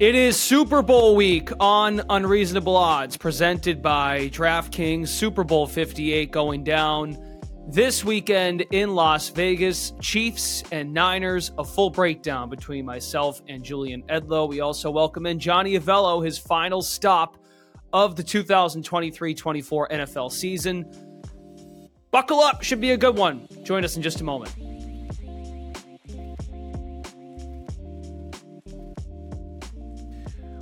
It is Super Bowl week on Unreasonable Odds, presented by DraftKings. Super Bowl 58 going down this weekend in Las Vegas. Chiefs and Niners, a full breakdown between myself and Julian Edlow. We also welcome in Johnny Avello, his final stop of the 2023 24 NFL season. Buckle up, should be a good one. Join us in just a moment.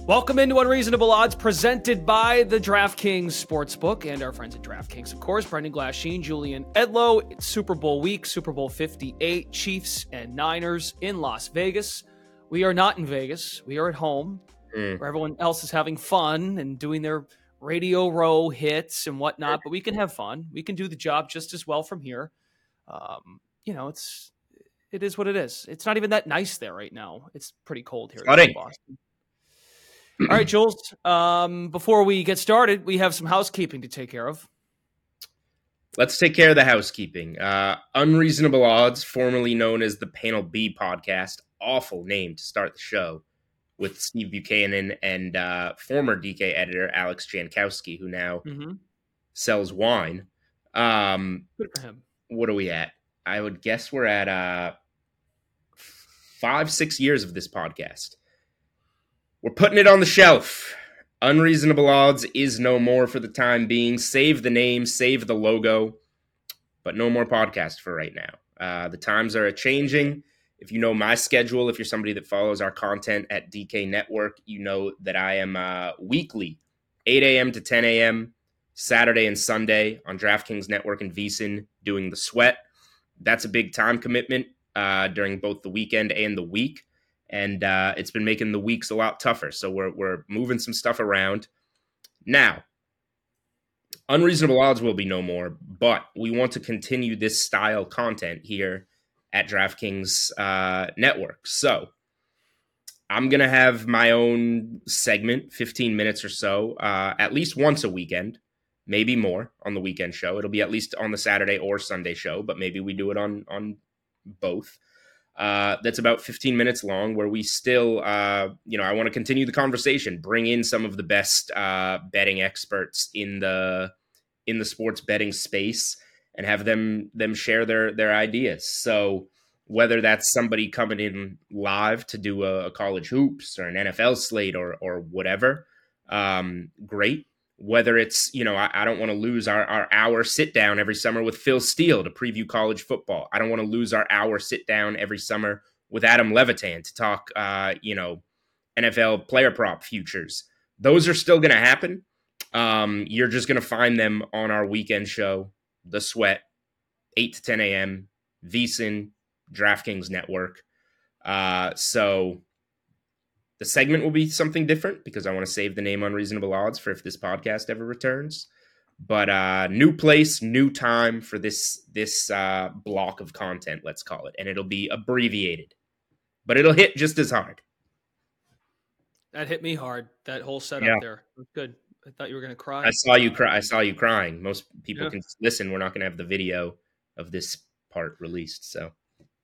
Welcome into Unreasonable Odds, presented by the DraftKings Sportsbook and our friends at DraftKings, of course. Brendan Glasheen, Julian Edlow. It's Super Bowl week, Super Bowl 58, Chiefs and Niners in Las Vegas. We are not in Vegas. We are at home, mm. where everyone else is having fun and doing their radio row hits and whatnot. But we can have fun. We can do the job just as well from here. Um, you know, it's it is what it is. It's not even that nice there right now. It's pretty cold here in Boston. All right, Jules. Um, before we get started, we have some housekeeping to take care of. Let's take care of the housekeeping. Uh, Unreasonable Odds, formerly known as the Panel B podcast, awful name to start the show with Steve Buchanan and uh, former DK editor Alex Jankowski, who now mm-hmm. sells wine. Um, Good for him. What are we at? I would guess we're at uh, five, six years of this podcast. We're putting it on the shelf. Unreasonable odds is no more for the time being. Save the name, save the logo, but no more podcast for right now. Uh, the times are changing. If you know my schedule, if you're somebody that follows our content at DK Network, you know that I am uh, weekly, 8 a.m. to 10 a.m., Saturday and Sunday on DraftKings Network and VSiN doing the sweat. That's a big time commitment uh, during both the weekend and the week and uh, it's been making the weeks a lot tougher. So we're we're moving some stuff around. Now, unreasonable odds will be no more, but we want to continue this style content here at DraftKings uh, Network. So I'm gonna have my own segment, 15 minutes or so, uh, at least once a weekend. Maybe more on the weekend show. It'll be at least on the Saturday or Sunday show, but maybe we do it on on both uh, that's about 15 minutes long, where we still, uh, you know, I want to continue the conversation, bring in some of the best uh, betting experts in the in the sports betting space, and have them them share their their ideas. So whether that's somebody coming in live to do a, a college hoops or an NFL slate or or whatever, um, great whether it's you know I, I don't want to lose our, our hour sit down every summer with Phil Steele to preview college football. I don't want to lose our hour sit down every summer with Adam Levitan to talk uh, you know NFL player prop futures. Those are still going to happen. Um, you're just going to find them on our weekend show, The Sweat, eight to ten a.m. VSiN, DraftKings Network. Uh, so the segment will be something different because I want to save the name Unreasonable Odds for if this podcast ever returns. But uh, new place, new time for this this uh, block of content, let's call it, and it'll be abbreviated, but it'll hit just as hard. That hit me hard. That whole setup yeah. there. Good. I thought you were going to cry. I saw you cry. I saw you crying. Most people yeah. can listen. We're not going to have the video of this part released, so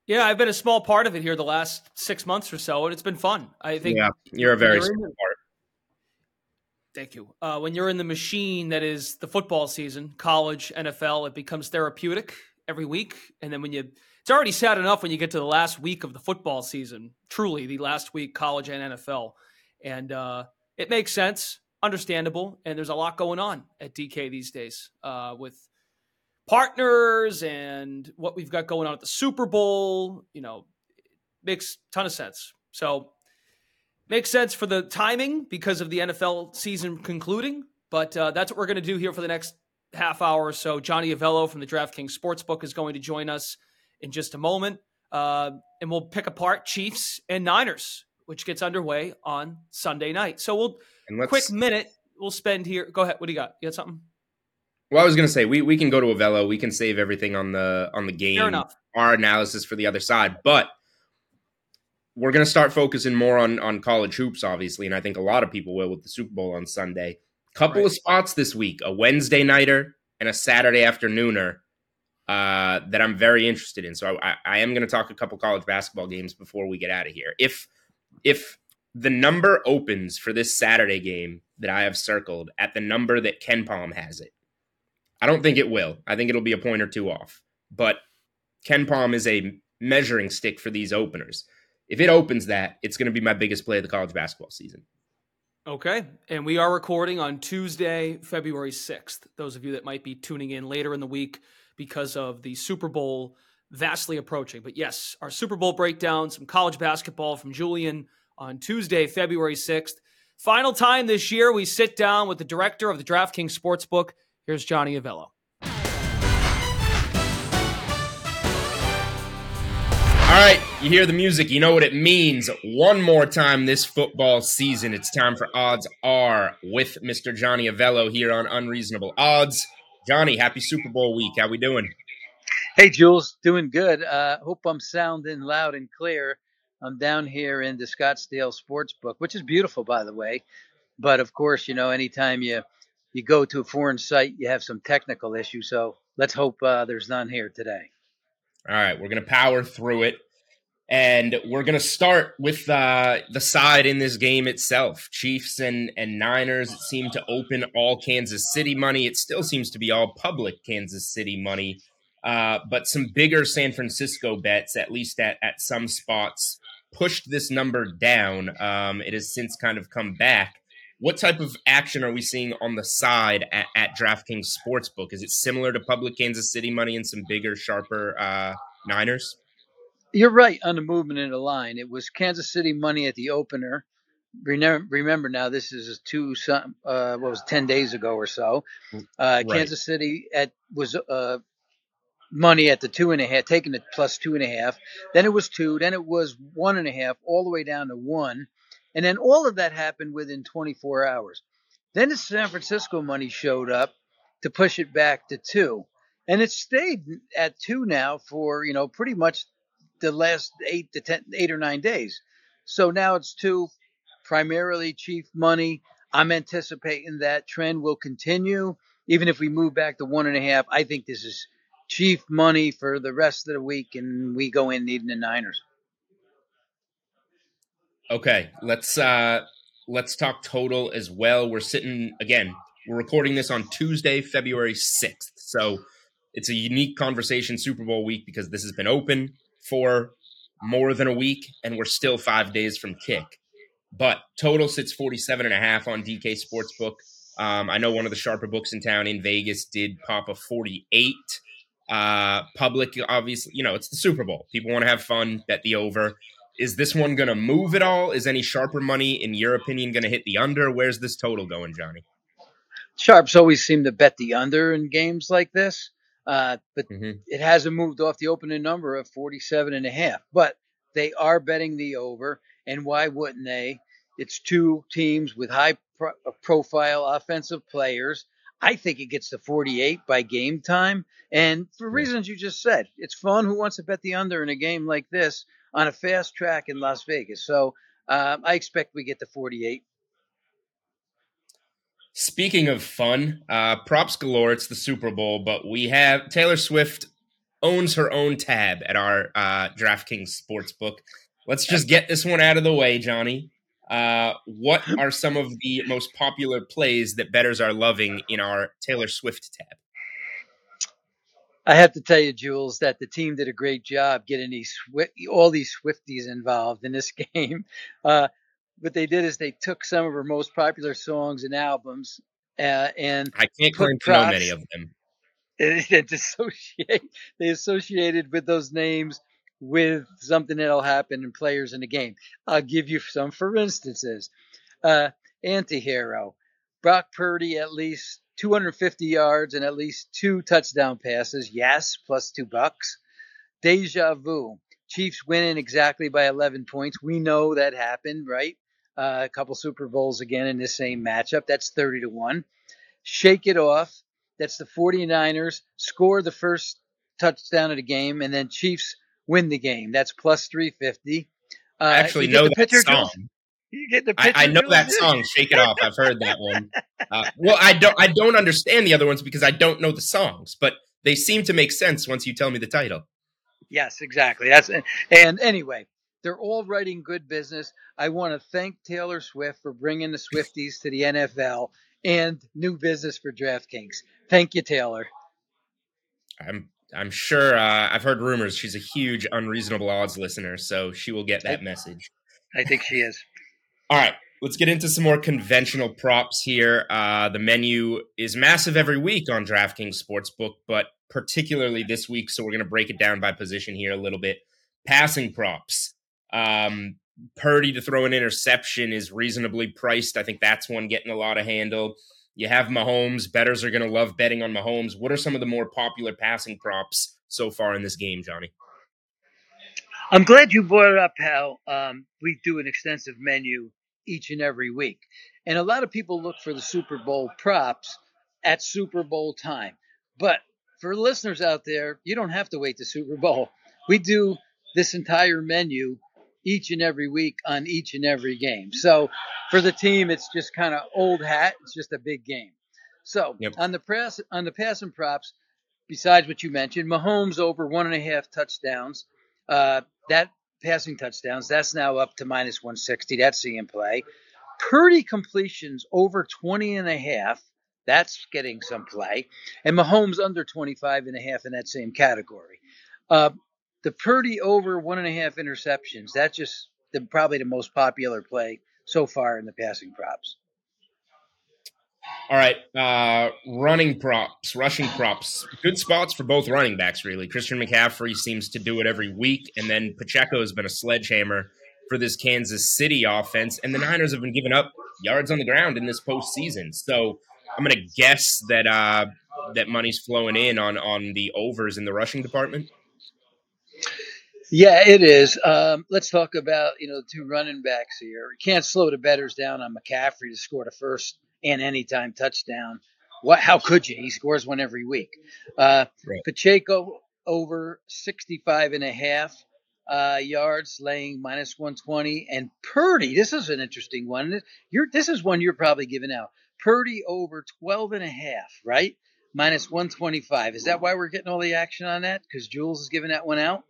yeah, I've been a small part of it here the last six months or so, and it's been fun. I think. Yeah, you're a very small the, part. Thank you. Uh, when you're in the machine that is the football season, college, NFL, it becomes therapeutic every week, and then when you, it's already sad enough when you get to the last week of the football season. Truly, the last week, college and NFL, and uh, it makes sense, understandable, and there's a lot going on at DK these days uh, with partners and what we've got going on at the Super Bowl, you know, makes ton of sense. So makes sense for the timing because of the NFL season concluding. But uh, that's what we're going to do here for the next half hour or so. Johnny Avello from the DraftKings Sportsbook is going to join us in just a moment. Uh, and we'll pick apart Chiefs and Niners, which gets underway on Sunday night. So we'll quick minute we'll spend here. Go ahead. What do you got? You got something? Well, I was gonna say we, we can go to Avello. We can save everything on the on the game. Fair enough. Our analysis for the other side, but we're gonna start focusing more on on college hoops, obviously, and I think a lot of people will with the Super Bowl on Sunday. Couple right. of spots this week: a Wednesday nighter and a Saturday afternooner uh, that I'm very interested in. So I, I am going to talk a couple college basketball games before we get out of here. If if the number opens for this Saturday game that I have circled at the number that KenPom has it. I don't think it will. I think it'll be a point or two off. But KenPom is a measuring stick for these openers. If it opens that, it's going to be my biggest play of the college basketball season. Okay. And we are recording on Tuesday, February 6th. Those of you that might be tuning in later in the week because of the Super Bowl vastly approaching. But yes, our Super Bowl breakdown, some college basketball from Julian on Tuesday, February 6th. Final time this year, we sit down with the director of the DraftKings Sportsbook. Here's Johnny Avello. All right, you hear the music, you know what it means. One more time this football season, it's time for Odds Are with Mr. Johnny Avello here on Unreasonable Odds. Johnny, happy Super Bowl week. How we doing? Hey, Jules, doing good. Uh, hope I'm sounding loud and clear. I'm down here in the Scottsdale Sportsbook, which is beautiful, by the way. But of course, you know, anytime you you go to a foreign site, you have some technical issues. So let's hope uh, there's none here today. All right, we're gonna power through it. And we're going to start with uh, the side in this game itself. Chiefs and, and Niners seem to open all Kansas City money. It still seems to be all public Kansas City money. Uh, but some bigger San Francisco bets, at least at, at some spots, pushed this number down. Um, it has since kind of come back. What type of action are we seeing on the side at, at DraftKings Sportsbook? Is it similar to public Kansas City money and some bigger, sharper uh, Niners? You're right on the movement in the line. It was Kansas City money at the opener. Remember, remember now, this is two some uh, what was ten days ago or so. Uh, right. Kansas City at was uh, money at the two and a half, taking the plus two and a half. Then it was two. Then it was one and a half, all the way down to one, and then all of that happened within 24 hours. Then the San Francisco money showed up to push it back to two, and it stayed at two now for you know pretty much the last eight to ten, eight or nine days. So now it's two, primarily chief money. I'm anticipating that trend will continue. Even if we move back to one and a half, I think this is chief money for the rest of the week, and we go in needing the Niners. Okay, let's uh let's talk total as well. We're sitting again. We're recording this on Tuesday, February sixth, so it's a unique conversation Super Bowl week because this has been open for more than a week, and we're still five days from kick. But total sits 47 and a half on DK Sportsbook. Um, I know one of the sharper books in town in Vegas did pop a 48. Uh, public, obviously, you know, it's the Super Bowl. People want to have fun, bet the over. Is this one going to move at all? Is any sharper money, in your opinion, going to hit the under? Where's this total going, Johnny? Sharps always seem to bet the under in games like this. Uh, but mm-hmm. it hasn't moved off the opening number of 47 and a half. But they are betting the over, and why wouldn't they? It's two teams with high pro- uh, profile offensive players. I think it gets to 48 by game time. And for reasons you just said, it's fun. Who wants to bet the under in a game like this on a fast track in Las Vegas? So um, I expect we get to 48. Speaking of fun, uh, props galore. It's the Super Bowl, but we have Taylor Swift owns her own tab at our uh, DraftKings Sportsbook. Let's just get this one out of the way, Johnny. Uh, what are some of the most popular plays that betters are loving in our Taylor Swift tab? I have to tell you, Jules, that the team did a great job getting these all these Swifties involved in this game. Uh, what they did is they took some of her most popular songs and albums uh, and I can't claim to know many of them. And, and associate they associated with those names with something that'll happen in players in the game. I'll give you some for instances. Uh, antihero, Brock Purdy at least 250 yards and at least two touchdown passes. Yes, plus two bucks. Deja vu. Chiefs winning exactly by 11 points. We know that happened, right? uh, a couple Super Bowls again in this same matchup. That's 30 to 1. Shake it off. That's the 49ers score the first touchdown of the game, and then Chiefs win the game. That's plus 350. Uh, actually know that song. You get the I, I, know that song, "Shake It Off." I've heard that one. Uh, well, I don't. I don't understand the other ones because I don't know the songs, but they seem to make sense once you tell me the title. Yes, exactly. That's and anyway, They're all writing good business. I want to thank Taylor Swift for bringing the Swifties to the NFL and new business for DraftKings. Thank you, Taylor. I'm I'm sure uh, I've heard rumors she's a huge unreasonable odds listener, so she will get that message. I think she is. All right, let's get into some more conventional props here. Uh, the menu is massive every week on DraftKings Sportsbook, but particularly this week, so we're going to break it down by position here a little bit. Passing props. Um, Purdy to throw an interception is reasonably priced. I think that's one getting a lot of handle. You have Mahomes. Betters are going to love betting on Mahomes. What are some of the more popular passing props so far in this game, Johnny? I'm glad you brought it up, Hal. Um, we do an extensive menu each and every week. And a lot of people look for the Super Bowl props at Super Bowl time. But for listeners out there, you don't have to wait to Super Bowl. We do this entire menu each and every week on each and every game. So for the team, it's just kind of old hat. It's just a big game. So yep. on the press on the passing props, besides what you mentioned, Mahomes over one and a half touchdowns. Uh, that passing touchdowns, that's now up to minus 160. That's seeing play. Purdy completions over 20 and a half. That's getting some play. And Mahomes under 25 and a half in that same category. Uh, the Purdy over one and a half interceptions. That's just the, probably the most popular play so far in the passing props. All right, uh, running props, rushing props, good spots for both running backs. Really, Christian McCaffrey seems to do it every week, and then Pacheco has been a sledgehammer for this Kansas City offense, and the Niners have been giving up yards on the ground in this postseason. So I'm going to guess that uh, that money's flowing in on on the overs in the rushing department. Yeah, it is. Um, let's talk about you know the two running backs here. You can't slow the betters down on McCaffrey to score the first and anytime touchdown. What? How could you? He scores one every week. Uh, right. Pacheco over 65 and a half uh, yards, laying minus 120. And Purdy, this is an interesting one. You're, this is one you're probably giving out. Purdy over 12 and a half, right? Minus 125. Is that why we're getting all the action on that? Because Jules is giving that one out?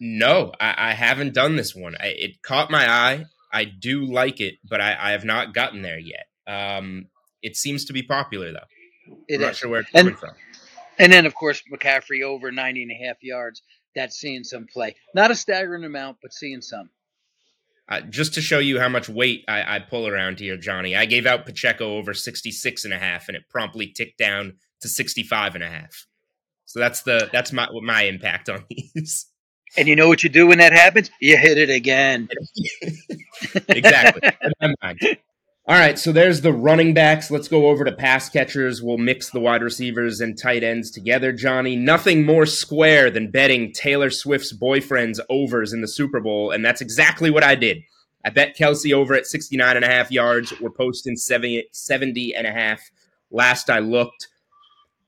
No, I, I haven't done this one. I, it caught my eye. I do like it, but I, I have not gotten there yet. Um, it seems to be popular though. It I'm is. not sure where it's and, coming from. And then, of course, McCaffrey over 90 and a half yards. That's seeing some play. Not a staggering amount, but seeing some. Uh, just to show you how much weight I, I, pull around here, Johnny, I gave out Pacheco over 66 and a half, and it promptly ticked down to 65 and a half. So that's the that's my my impact on these. And you know what you do when that happens? You hit it again. exactly. All right, so there's the running backs. Let's go over to pass catchers. We'll mix the wide receivers and tight ends together, Johnny. Nothing more square than betting Taylor Swift's boyfriend's overs in the Super Bowl, and that's exactly what I did. I bet Kelce over at 69 and a half yards. We're posting 70, 70 and a half last I looked.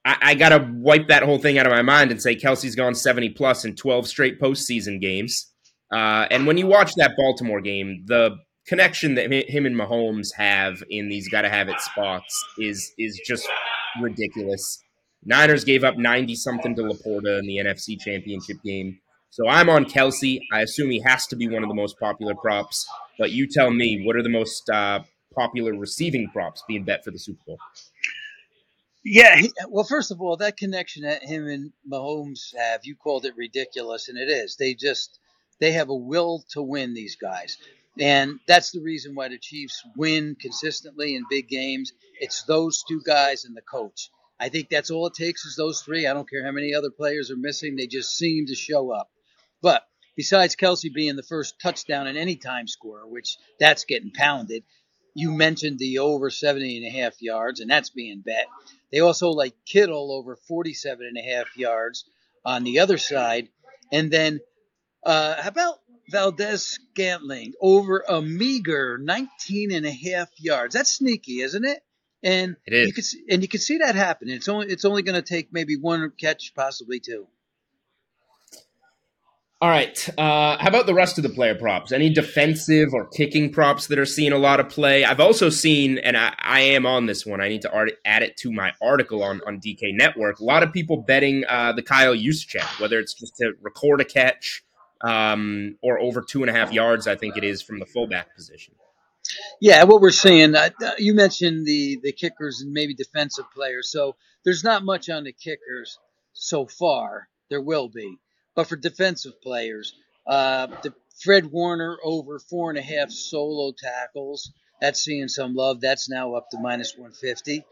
I, I got to wipe that whole thing out of my mind and say Kelce's gone 70 plus in 12 straight postseason games. Uh, and when you watch that Baltimore game, the connection that him and Mahomes have in these got to have it spots is is just ridiculous. Niners gave up 90 something to LaPorta in the NFC Championship game. So I'm on Kelce. I assume he has to be one of the most popular props. But you tell me, what are the most uh, popular receiving props being bet for the Super Bowl? Yeah, he, well, first of all, that connection that him and Mahomes have, you called it ridiculous, and it is. They just they have a will to win. These guys, and that's the reason why the Chiefs win consistently in big games. It's those two guys and the coach. I think that's all it takes is those three. I don't care how many other players are missing; they just seem to show up. But besides Kelce being the first touchdown in any time scorer, which that's getting pounded, you mentioned the over 70 and a half yards, and that's being bet. They also like Kittle over 47 and a half yards on the other side. And then uh, how about Valdes-Scantling over a meager 19 and a half yards? That's sneaky, isn't it? And it is. you can and you can see that happen. It's only it's only going to take maybe one catch, possibly two. All right. Uh, how about the rest of the player props? Any defensive or kicking props that are seeing a lot of play? I've also seen, and I, I am on this one. I need to art- add it to my article on, on DK Network. A lot of people betting uh, the Kyle Juszczyk, whether it's just to record a catch um, or over two and a half yards. I think it is from the fullback position. Yeah, what we're seeing, uh, you mentioned the the kickers and maybe defensive players. So there's not much on the kickers so far. There will be, but for defensive players, uh, the Fred Warner over four and a half solo tackles. That's seeing some love. That's now up to minus 150.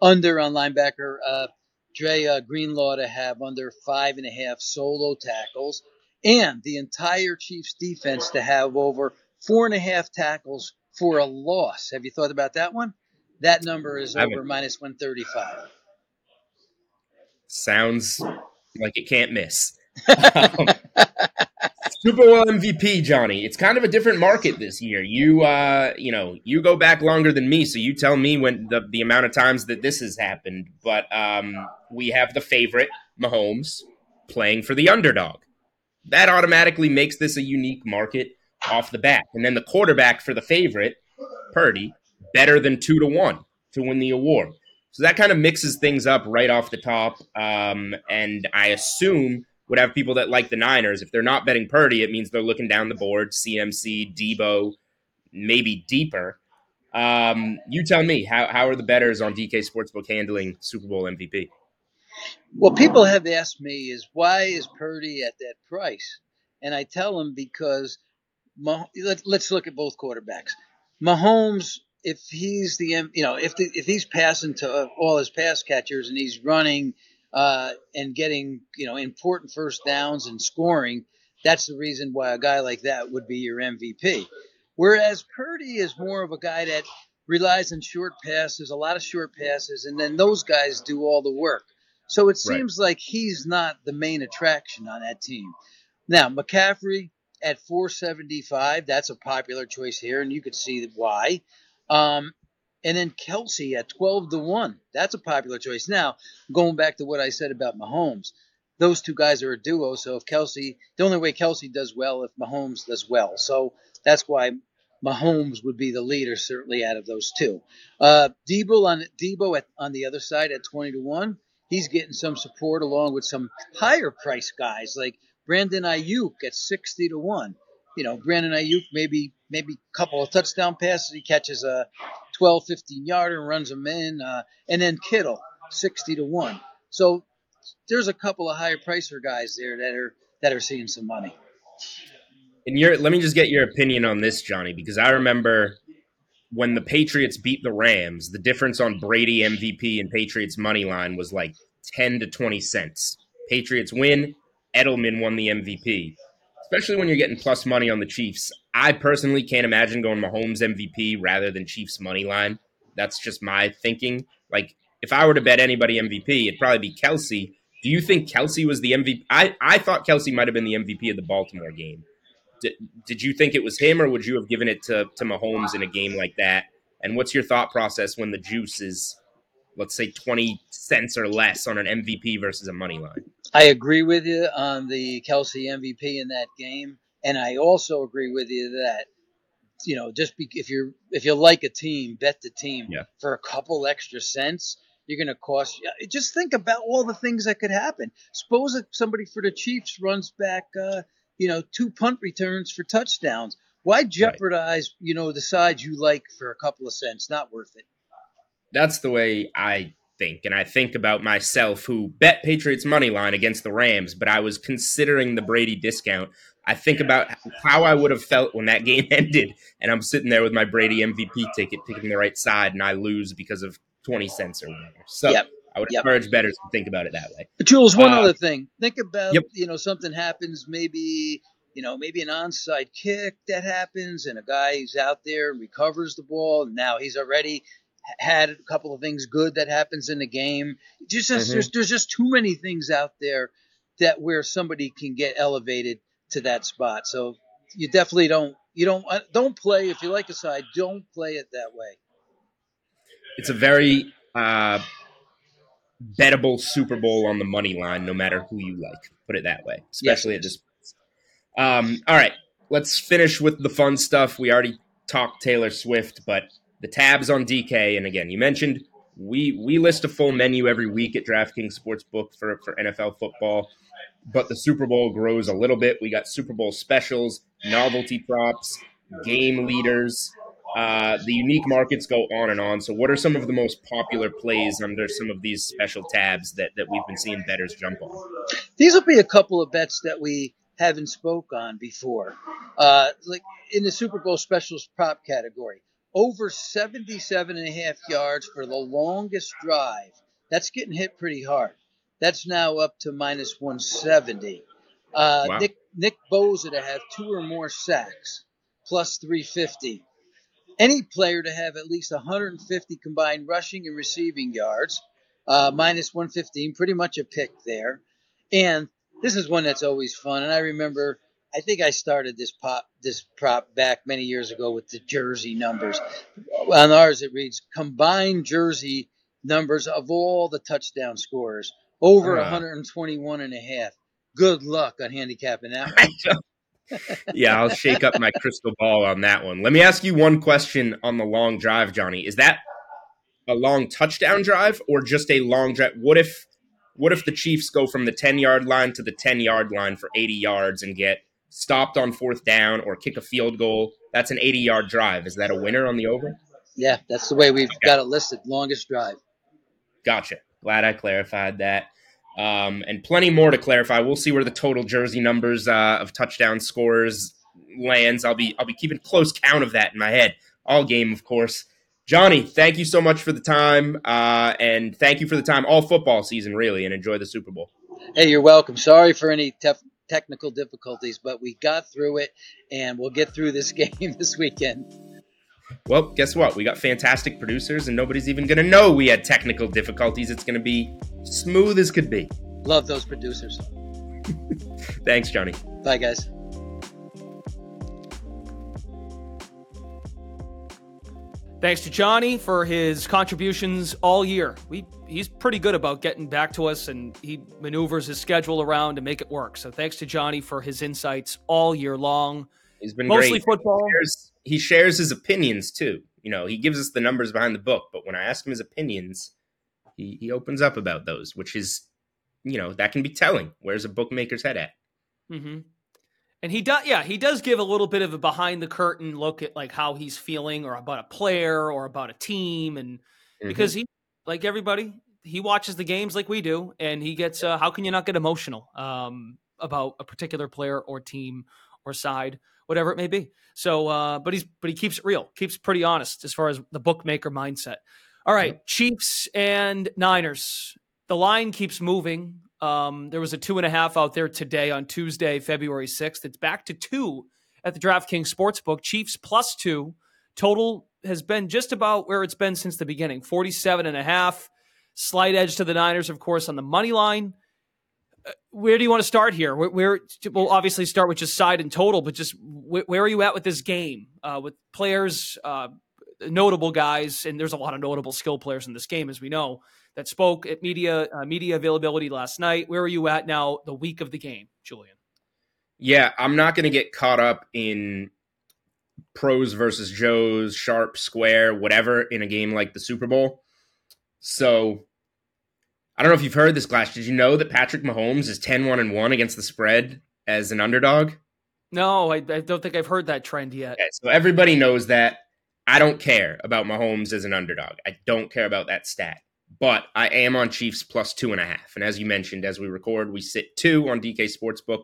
Under on linebacker, uh, Dre uh, Greenlaw to have under five and a half solo tackles, and the entire Chiefs defense to have over four and a half tackles for a loss. Have you thought about that one? That number is over minus 135. Sounds like it can't miss. um, Super Bowl MVP, Johnny. It's kind of a different market this year. You, uh, you know, you go back longer than me, so you tell me when the, the amount of times that this has happened. But um, we have the favorite, Mahomes, playing for the underdog. That automatically makes this a unique market off the bat. And then the quarterback for the favorite, Purdy, better than two to one to win the award. So that kind of mixes things up right off the top. Um, and I assume would have people that like the Niners. If they're not betting Purdy, it means they're looking down the board, CMC, Deebo, maybe deeper. Um, you tell me, how, how are the betters on DK Sportsbook handling Super Bowl MVP? Well, people have asked me is why is Purdy at that price? And I tell them because let, us look at both quarterbacks. Mahomes, if he's the you know if the, if he's passing to all his pass catchers and he's running – uh, and getting you know important first downs and scoring, that's the reason why a guy like that would be your MVP. Whereas Purdy is more of a guy that relies on short passes, a lot of short passes, and then those guys do all the work. So it seems right. like he's not the main attraction on that team. Now, McCaffrey at 475, that's a popular choice here, and you could see why. Um, and then Kelce at 12 to 1. That's a popular choice. Now, going back to what I said about Mahomes, those two guys are a duo. So if Kelce, the only way Kelce does well if Mahomes does well. So that's why Mahomes would be the leader, certainly out of those two. Uh, Deebo on Deebo at, on the other side at 20 to 1. He's getting some support along with some higher price guys like Brandon Aiyuk at 60 to 1 you know, Brandon Aiyuk maybe maybe a couple of touchdown passes. He catches a 12, 15 yarder and runs them in. Uh, and then Kittle, 60 to 1. So there's a couple of higher pricer guys there that are that are seeing some money. And your let me just get your opinion on this, Johnny, because I remember when the Patriots beat the Rams, the difference on Brady MVP and Patriots money line was like 10 to 20 cents. Patriots win, Edelman won the MVP especially when you're getting plus money on the Chiefs. I personally can't imagine going Mahomes MVP rather than Chiefs money line. That's just my thinking. Like if I were to bet anybody MVP, it'd probably be Kelce. Do you think Kelce was the MVP? I, I thought Kelce might have been the MVP of the Baltimore game. Did, did you think it was him, or would you have given it to, to Mahomes in a game like that? And what's your thought process when the juice is, let's say, 20 cents or less on an MVP versus a money line? I agree with you on the Kelce MVP in that game, and I also agree with you that you know just be, if you're if you like a team, bet the team yeah. for a couple extra cents. You're going to cost. Just think about all the things that could happen. Suppose if somebody for the Chiefs runs back, uh, you know, two punt returns for touchdowns. Why jeopardize, right. you know, the sides you like for a couple of cents? Not worth it. That's the way I think. And I think about myself who bet Patriots money line against the Rams, but I was considering the Brady discount. I think about how I would have felt when that game ended, and I'm sitting there with my Brady MVP ticket, picking the right side, and I lose because of 20 cents or whatever. So yep. I would yep. encourage bettors to think about it that way. But Jules, one uh, other thing. Think about, yep. you know, something happens, maybe, you know, maybe an onside kick that happens, and a guy is out there and recovers the ball, and now he's already had a couple of things good that happens in the game. Just, mm-hmm. there's, there's just too many things out there that where somebody can get elevated to that spot. So you definitely don't you don't uh, don't play if you like a side. Don't play it that way. It's a very uh, bettable Super Bowl on the money line, no matter who you like. Put it that way, especially yes. at this. Um, all right, let's finish with the fun stuff. We already talked Taylor Swift, but the tabs on DK. And again, you mentioned we we list a full menu every week at DraftKings Sportsbook for for NFL football. but the Super Bowl grows a little bit. We got Super Bowl specials, novelty props, game leaders. Uh, the unique markets go on and on. So, what are some of the most popular plays under some of these special tabs that, that we've been seeing betters jump on? These will be a couple of bets that we haven't spoke on before. Uh, like in the Super Bowl specials prop category, over 77 and a half yards for the longest drive. That's getting hit pretty hard. That's now up to minus 170. Uh, wow. Nick Nick Bosa to have two or more sacks, plus 350. Any player to have at least 150 combined rushing and receiving yards, uh, minus 115, pretty much a pick there. And this is one that's always fun. And I remember, I think I started this pop, this prop back many years ago with the jersey numbers. On ours, it reads combined jersey numbers of all the touchdown scorers over uh, 121 and a half. Good luck on handicapping that one. Yeah, I'll shake up my crystal ball on that one. Let me ask you one question on the long drive, Johnny. Is that a long touchdown drive or just a long drive? What if what if the Chiefs go from the 10 yard line to the 10 yard line for 80 yards and get stopped on fourth down or kick a field goal? That's an 80 yard drive. Is that a winner on the over? Yeah, that's the way we've okay. got it listed. Longest drive. Gotcha. Glad I clarified that. Um, and plenty more to clarify. We'll see where the total jersey numbers uh, of touchdown scores lands. I'll be I'll be keeping close count of that in my head all game, of course. Johnny, thank you so much for the time, uh, and thank you for the time all football season, really, and enjoy the Super Bowl. Hey, you're welcome. Sorry for any tef- technical difficulties, but we got through it, and we'll get through this game this weekend. Well, guess what? We got fantastic producers, and nobody's even going to know we had technical difficulties. It's going to be smooth as could be. Love those producers. Thanks, Johnny. Bye, guys. Thanks to Johnny for his contributions all year. We he's pretty good about getting back to us and he maneuvers his schedule around to make it work. So thanks to Johnny for his insights all year long. He's been mostly great. football. He shares, he shares his opinions too. You know, he gives us the numbers behind the book, but when I ask him his opinions, he, he opens up about those, which is, you know, that can be telling. Where's a bookmaker's head at? Mm-hmm. And he does, yeah, he does give a little bit of a behind the curtain look at like how he's feeling or about a player or about a team. And mm-hmm. because he, like everybody, he watches the games like we do, and he gets, uh, how can you not get emotional um, about a particular player or team or side, whatever it may be. So, uh, but he's, but he keeps it real, keeps pretty honest as far as the bookmaker mindset. All right, mm-hmm. Chiefs and Niners. The line keeps moving. Um, there was a two and a half out there today on Tuesday, February 6th. It's back to two at the DraftKings Sportsbook. Chiefs plus two. Total has been just about where it's been since the beginning 47 and a half. Slight edge to the Niners, of course, on the money line. Where do you want to start here? Where, where we'll obviously start with just side and total, but just where, where are you at with this game uh, with players, uh, notable guys, and there's a lot of notable skill players in this game, as we know that spoke at media uh, media availability last night. Where are you at now, the week of the game, Julian? Yeah, I'm not going to get caught up in pros versus Joes, sharp, square, whatever in a game like the Super Bowl. So I don't know if you've heard this, Glass. Did you know that Patrick Mahomes is 10 1 and 1 against the spread as an underdog? No, I, I don't think I've heard that trend yet. Okay, so everybody knows that. I don't care about Mahomes as an underdog. I don't care about that stat but I am on Chiefs plus two and a half. And as you mentioned, as we record, we sit two on DK Sportsbook.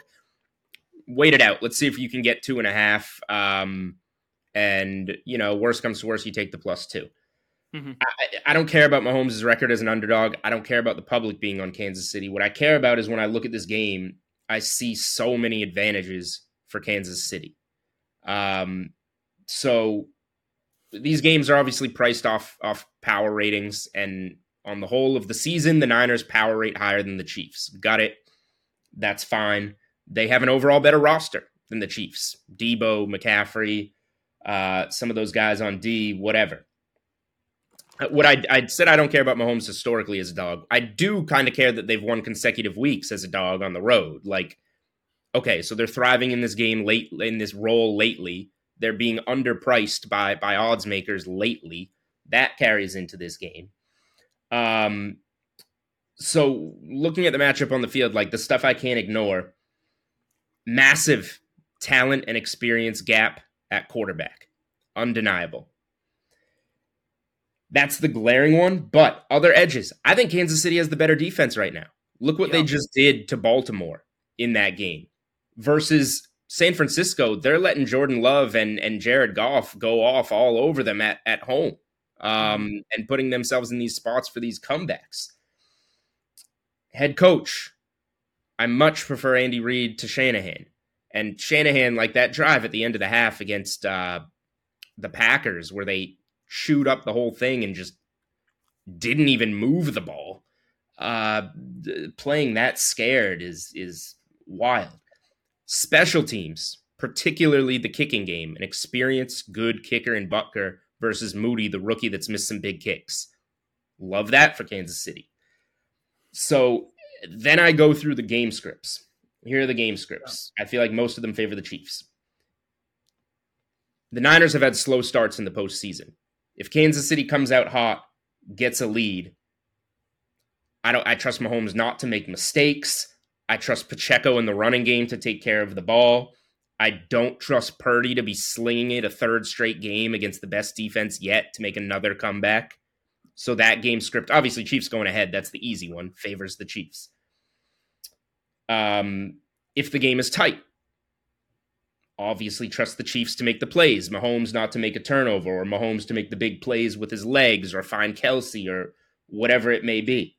Wait it out. Let's see if you can get two and a half. Um, and, you know, worst comes to worst, you take the plus 2 mm-hmm. I, I, don't care about Mahomes' record as an underdog. I don't care about the public being on Kansas City. What I care about is when I look at this game, I see so many advantages for Kansas City. Um, so these games are obviously priced off off power ratings and on the whole of the season, the Niners power rate higher than the Chiefs. Got it. That's fine. They have an overall better roster than the Chiefs. Deebo, McCaffrey, uh, some of those guys on D, whatever. Uh, what I, I said, I don't care about Mahomes historically as a dog. I do kind of care that they've won consecutive weeks as a dog on the road. Like, okay, so they're thriving in this game late in this role lately. They're being underpriced by by odds makers lately. That carries into this game. Um, so looking at the matchup on the field, like the stuff I can't ignore, massive talent and experience gap at quarterback, undeniable. That's the glaring one, but other edges. I think Kansas City has the better defense right now. Look what they just did to Baltimore in that game versus San Francisco. They're letting Jordan Love and, and Jared Goff go off all over them at, at home um, mm-hmm. and putting themselves in these spots for these comebacks. Head coach, I much prefer Andy Reid to Shanahan. And Shanahan, like that drive at the end of the half against uh, the Packers, where they chewed up the whole thing and just didn't even move the ball. Uh, playing that scared is is wild. Special teams, particularly the kicking game, an experienced, good kicker in Butker versus Moody, the rookie that's missed some big kicks. Love that for Kansas City. So then I go through the game scripts. Here are the game scripts. I feel like most of them favor the Chiefs. The Niners have had slow starts in the postseason. If Kansas City comes out hot, gets a lead, I don't I trust Mahomes not to make mistakes. I trust Pacheco in the running game to take care of the ball. I don't trust Purdy to be slinging it a third straight game against the best defense yet to make another comeback. So that game script, obviously, Chiefs going ahead. That's the easy one. Favors the Chiefs. Um, if the game is tight, obviously trust the Chiefs to make the plays. Mahomes not to make a turnover, or Mahomes to make the big plays with his legs, or find Kelce, or whatever it may be.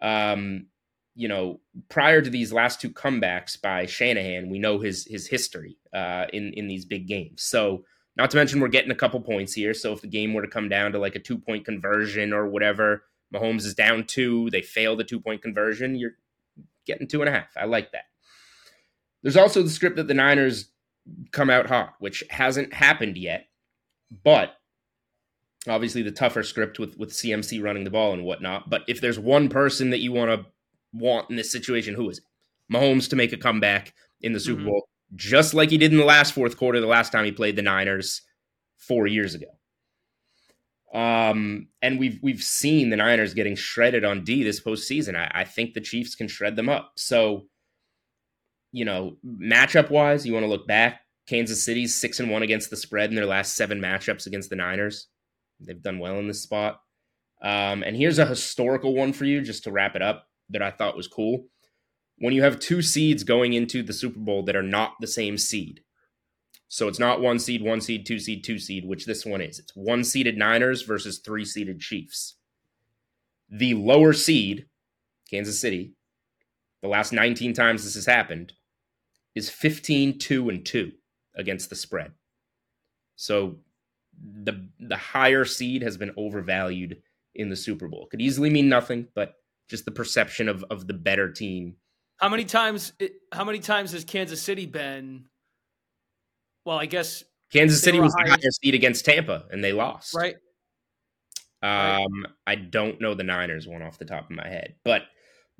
Um, you know, prior to these last two comebacks by Shanahan, we know his his history uh, in in these big games. So not to mention, we're getting a couple points here. So if the game were to come down to like a two point conversion or whatever, Mahomes is down two, they fail the two point conversion, you're getting two and a half. I like that. There's also the script that the Niners come out hot, which hasn't happened yet, but obviously the tougher script with with CMC running the ball and whatnot. But if there's one person that you want to want in this situation, who is it? Mahomes to make a comeback in the Super mm-hmm. Bowl just like he did in the last fourth quarter the last time he played the Niners four years ago. Um, and we've we've seen the Niners getting shredded on D this postseason. I, I think the Chiefs can shred them up. So, you know, matchup wise, you want to look back. Kansas City's six and one against the spread in their last seven matchups against the Niners. They've done well in this spot. Um, and here's a historical one for you, just to wrap it up, that I thought was cool when you have two seeds going into the Super Bowl that are not the same seed. So it's not one seed, one seed, two seed, two seed, which this one is. It's one seeded Niners versus three seeded Chiefs. The lower seed, Kansas City, the last 19 times this has happened, is 15 2 and 2 against the spread. So the the higher seed has been overvalued in the Super Bowl. Could easily mean nothing, but just the perception of of the better team how many times? How many times has Kansas City been? Well, I guess Kansas City was the highest seed against Tampa, and they lost. Right. Um, I don't know the Niners one off the top of my head, but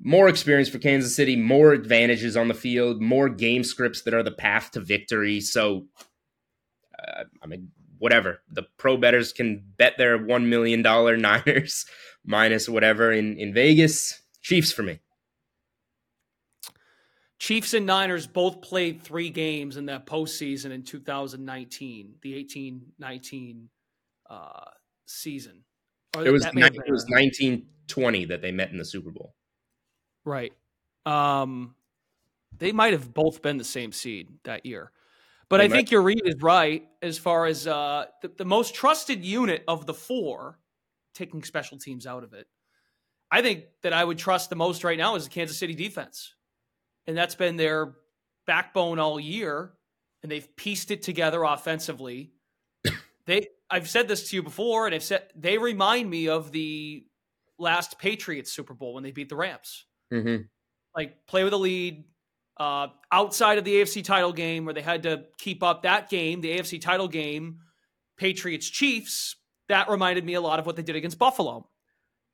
more experience for Kansas City, more advantages on the field, more game scripts that are the path to victory. So, uh, I mean, whatever the pro betters can bet their one million dollar Niners minus whatever in in Vegas. Chiefs for me. Chiefs and Niners both played three games in that postseason in 2019, the 18 19 uh, season. Or it was, it was 1920 that they met in the Super Bowl. Right. Um, they might have both been the same seed that year. But they I might. think your read is right as far as uh, the, the most trusted unit of the four, taking special teams out of it. I think that I would trust the most right now is the Kansas City defense and that's been their backbone all year, and they've pieced it together offensively. they, I've said this to you before, and I've said they remind me of the last Patriots Super Bowl when they beat the Rams. Mm-hmm. Like play with a lead, uh, outside of the AFC title game where they had to keep up that game, the AFC title game, Patriots Chiefs. That reminded me a lot of what they did against Buffalo.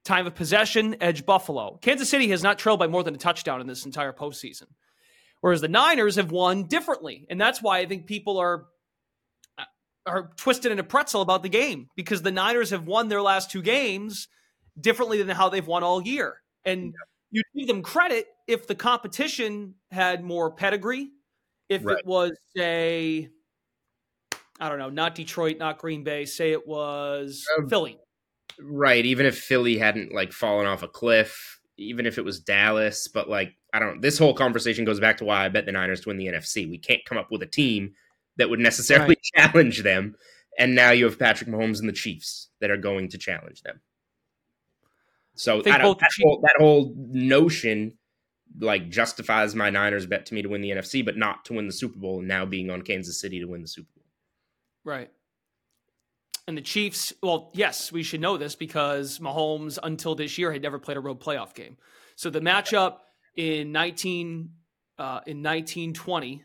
Time of possession, edge Buffalo. Kansas City has not trailed by more than a touchdown in this entire postseason. Whereas the Niners have won differently. And that's why I think people are uh, are twisted in a pretzel about the game because the Niners have won their last two games differently than how they've won all year. And you give them credit if the competition had more pedigree. If Right. it was, say, I don't know, not Detroit, not Green Bay, say it was Um, Philly. Right. Even if Philly hadn't like fallen off a cliff, even if it was Dallas, but like I don't. This whole conversation goes back to why I bet the Niners to win the NFC. We can't come up with a team that would necessarily challenge them, and now you have Patrick Mahomes and the Chiefs that are going to challenge them. So think I both that, Chiefs- whole, that whole notion like justifies my Niners bet to me to win the NFC, but not to win the Super Bowl. And now being on Kansas City to win the Super Bowl. Right. And the Chiefs, well, yes, we should know this because Mahomes, until this year, had never played a road playoff game. So the matchup in 19 uh, in 1920,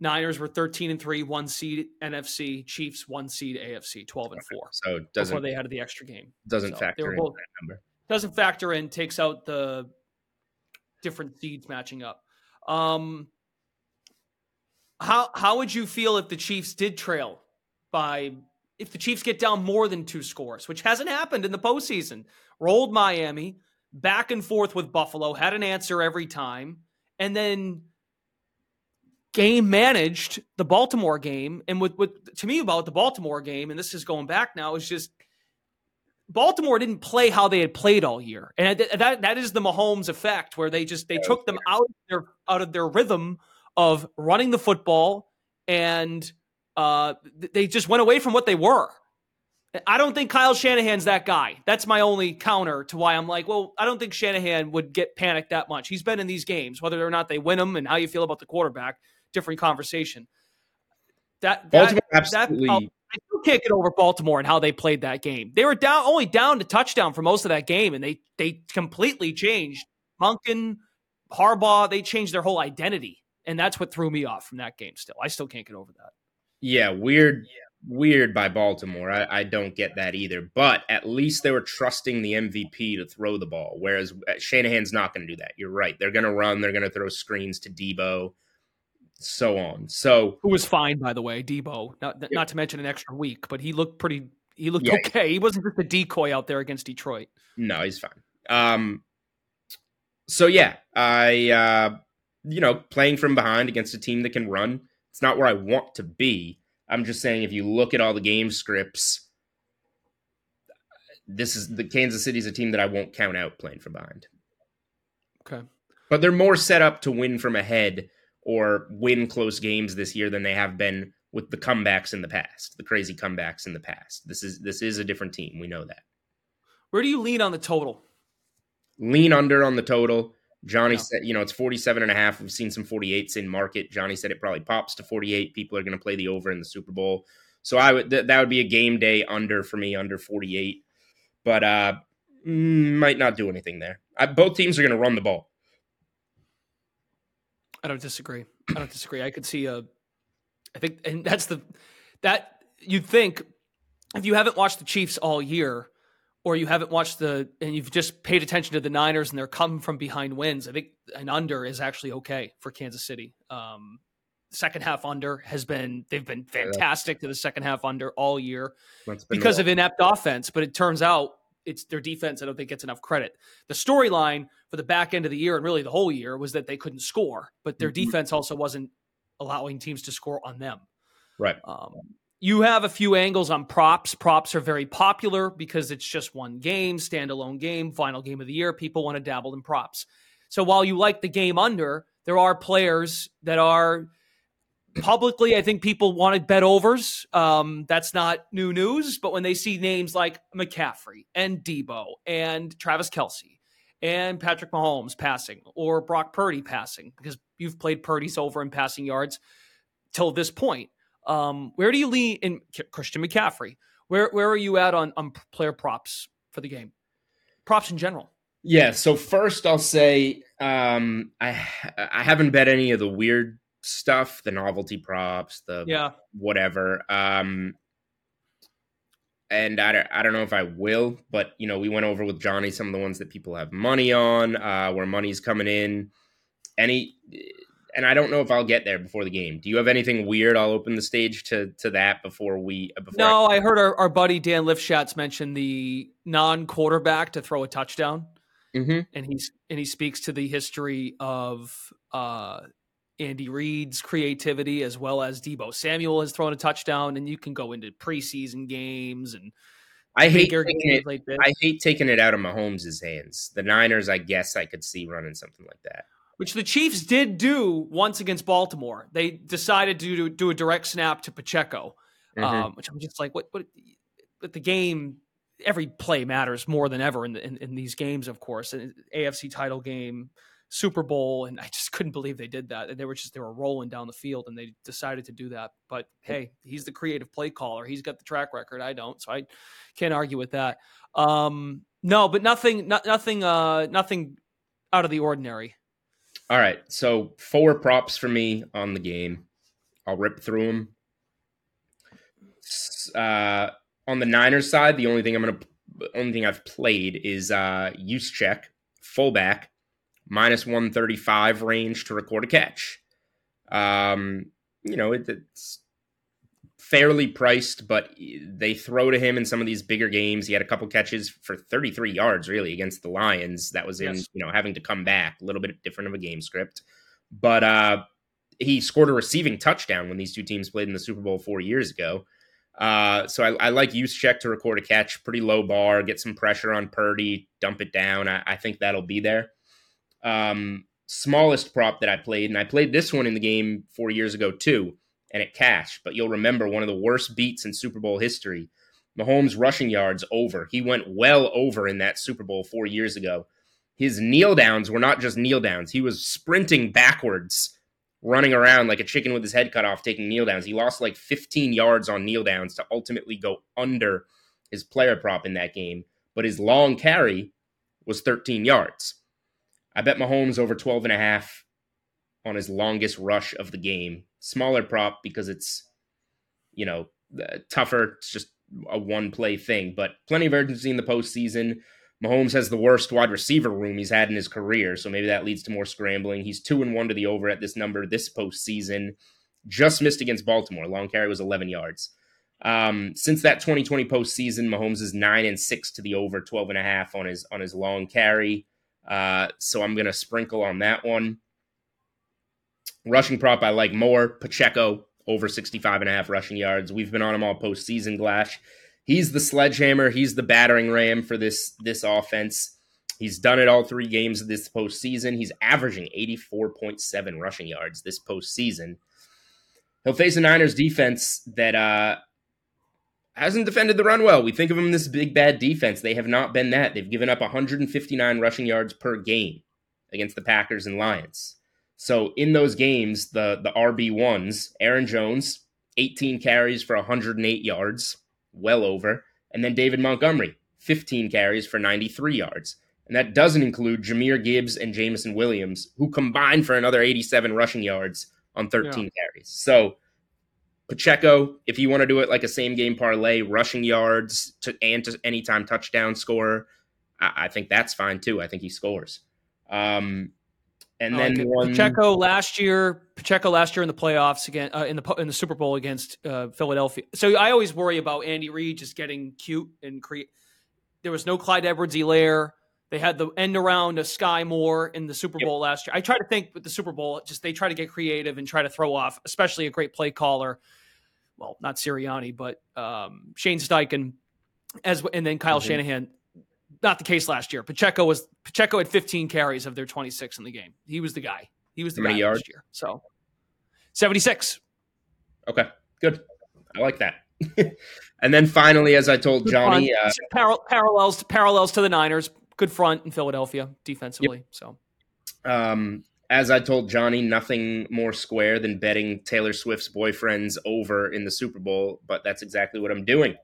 Niners were 13 and 3, one seed NFC, Chiefs one seed AFC, 12 and 4 So doesn't before they had the extra game. doesn't so factor were in both- that number. Doesn't factor in, takes out the different seeds matching up. Um, how how would you feel if the Chiefs did trail by if the Chiefs get down more than two scores, which hasn't happened in the postseason? Rolled Miami back and forth with Buffalo, had an answer every time, and then game managed the Baltimore game. And with, with to me about the Baltimore game, and this is going back now, is just Baltimore didn't play how they had played all year, and that that is the Mahomes effect, where they just they took them out of their out of their rhythm of running the football, and uh, they just went away from what they were. I don't think Kyle Shanahan's that guy. That's my only counter to why I'm like, well, I don't think Shanahan would get panicked that much. He's been in these games, whether or not they win them, and how you feel about the quarterback, different conversation. That, that Baltimore that absolutely. I'll- I still can't get over Baltimore and how they played that game. They were down only down to touchdown for most of that game, and they they completely changed. Monken, Harbaugh, they changed their whole identity, and that's what threw me off from that game. Still, I still can't get over that. Yeah, weird, weird by Baltimore. I, I don't get that either. But at least they were trusting the MVP to throw the ball, whereas uh, Shanahan's not going to do that. You're right. They're going to run. They're going to throw screens to Deebo, so on. So Who was fine, by the way, Deebo. Not not to mention an extra week, but he looked pretty. He looked Yeah. okay. He wasn't just a decoy out there against Detroit. no, he's fine. Um, so yeah, I uh, you know playing from behind against a team that can run. It's not where I want to be. I'm just saying if you look at all the game scripts. This is the Kansas City's a team that I won't count out playing from behind. Okay. but they're more set up to win from ahead or win close games this year than they have been with the comebacks in the past, the crazy comebacks in the past. This is this is a different team. We know that. Where do you lean on the total? Lean under on the total. Johnny Yeah. said, you know, it's 47 and a half. We've seen some 48s in market. Johnny said it probably pops to 48. People are going to play the over in the Super Bowl. So I would th- that would be a game day under for me under 48. But uh mm, might not do anything there. I, both teams are going to run the ball. I don't disagree. I don't disagree. I could see a. I think, and that's the that you'd think if you haven't watched the Chiefs all year, or you haven't watched the and you've just paid attention to the Niners and they're coming from behind wins. I think an under is actually okay for Kansas City. Um, second half under has been they've been fantastic to the second half under all year because of inept offense. But it turns out it's their defense. I don't think gets enough credit. The storyline for the back end of the year and really the whole year was that they couldn't score, but their Mhm. defense also wasn't allowing teams to score on them. right. Um, you have a few angles on props. Props are very popular because it's just one game, standalone game, final game of the year. People want to dabble in props. So while you like the game under, there are players that are publicly, I think people wanted bet overs. Um, that's not new news, but when they see names like McCaffrey and Deebo and Travis Kelce and Patrick Mahomes passing or Brock Purdy passing, because you've played Purdy's over in passing yards till this point. Um, where do you lean in Christian McCaffrey? Where where are you at on on player props for the game? Props in general. Yeah. So first, I'll say um, I I haven't bet any of the weird stuff, the novelty props, the Yeah. whatever. Um, and I don't, I don't know if I will, but you know, we went over with Johnny some of the ones that people have money on, uh, where money's coming in. Any, and I don't know if I'll get there before the game. Do you have anything weird? I'll open the stage to to that before we. uh, Before I- No, I heard our, our buddy Dan Lifshatz mention the non quarterback to throw a touchdown. mm-hmm. and he's and he speaks to the history of uh, Andy Reid's creativity as well as Deebo Samuel has thrown a touchdown, and you can go into preseason games and I hate taking it, like I hate taking it out of Mahomes' hands. The Niners, I guess, I could see running something like that. Which the Chiefs did do once against Baltimore. They decided to do, do a direct snap to Pacheco, mm-hmm. um, which I'm just like, what? What? But the game, every play matters more than ever in, the, in, in these games. Of course, An AFC title game, Super Bowl, and I just couldn't believe they did that. And They were just they were rolling down the field, and they decided to do that. But hey, he's the creative play caller. He's got the track record. I don't, so I can't argue with that. Um, no, but nothing, not, nothing, uh, nothing out of the ordinary. All right, so four props for me on the game. I'll rip through them. Uh, on the Niners side, the only thing I'm gonna, only thing I've played is uh, Juszczyk fullback minus 135 range to record a catch. Um, you know, it, it's fairly priced, but they throw to him in some of these bigger games. He had a couple catches for 33 yards, really, against the Lions. That was in, yes. you know, having to come back, a little bit different of a game script. But uh, he scored a receiving touchdown when these two teams played in the Super Bowl four years ago. Uh, so I, I like Juszczyk to record a catch, pretty low bar, get some pressure on Purdy, dump it down. I, I think that'll be there um, smallest prop that I played, and I played this one in the game four years ago too, and it cashed. But you'll remember one of the worst beats in Super Bowl history. Mahomes rushing yards over. He went well over in that Super Bowl four years ago. His kneel downs were not just kneel downs. He was sprinting backwards, running around like a chicken with his head cut off, taking kneel downs. He lost like 15 yards on kneel downs to ultimately go under his player prop in that game. But his long carry was 13 yards. I bet Mahomes over 12 and a half on his longest rush of the game. Smaller prop because it's, you know, tougher. It's just a one play thing, but plenty of urgency in the postseason. Mahomes has the worst wide receiver room he's had in his career, so maybe that leads to more scrambling. He's two and one to the over at this number this postseason. Just missed against Baltimore. Long carry was 11 yards. Um, since that 2020 postseason, Mahomes is nine and six to the over, 12 and a half on his on his long carry. Uh, so I'm going to sprinkle on that one. Rushing prop, I like more. Pacheco, over 65 and a half rushing yards. We've been on him all postseason, Glash. He's the sledgehammer. He's the battering ram for this this offense. He's done it all three games of this postseason. He's averaging 84.7 rushing yards this postseason. He'll face a Niners defense that uh, hasn't defended the run well. We think of them this big bad defense. They have not been that. They've given up 159 rushing yards per game against the Packers and Lions. So in those games, the the RB ones, Aaron Jones, 18 carries for 108 yards, well over, and then David Montgomery, 15 carries for 93 yards. And that doesn't include Jahmyr Gibbs and Jameson Williams, who combined for another 87 rushing yards on 13 yeah. carries. So Pacheco, if you want to do it like a same game parlay, rushing yards to and to anytime touchdown scorer, I, I think that's fine too. I think he scores. Um, and then like one... Pacheco last year, Pacheco last year in the playoffs again uh, in the in the Super Bowl against uh, Philadelphia. So I always worry about Andy Reid just getting cute and create. There was no Clyde Edwards-Helaire. They had the end around of Sky Moore in the Super Bowl yep. last year. I try to think with the Super Bowl, just they try to get creative and try to throw off, especially a great play caller well, not Sirianni, but um, Shane Steichen, as and then Kyle mm-hmm. Shanahan. Not the case last year. Pacheco was Pacheco had 15 carries of their 26 in the game. He was the guy. He was the How guy yards? last year. So 76. Okay, good. I like that. and then finally, as I told good Johnny, uh, Par- parallels to, parallels to the Niners. Good front in Philadelphia defensively. Yep. So, um, as I told Johnny, nothing more square than betting Taylor Swift's boyfriends over in the Super Bowl, but that's exactly what I'm doing.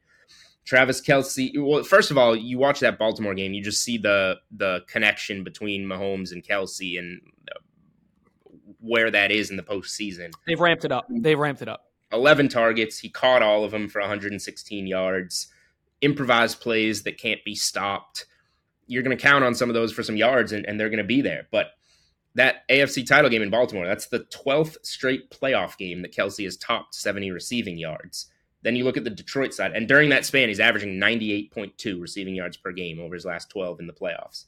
Travis Kelce. Well, first of all, you watch that Baltimore game, you just see the the connection between Mahomes and Kelce, and uh, where that is in the postseason. They've ramped it up. They've ramped it up. 11 targets. He caught all of them for 116 yards. Improvised plays that can't be stopped. You're going to count on some of those for some yards, and, and they're going to be there. But that AFC title game in Baltimore, that's the 12th straight playoff game that Kelce has topped 70 receiving yards. Then you look at the Detroit side, and during that span, he's averaging 98.2 receiving yards per game over his last 12 in the playoffs.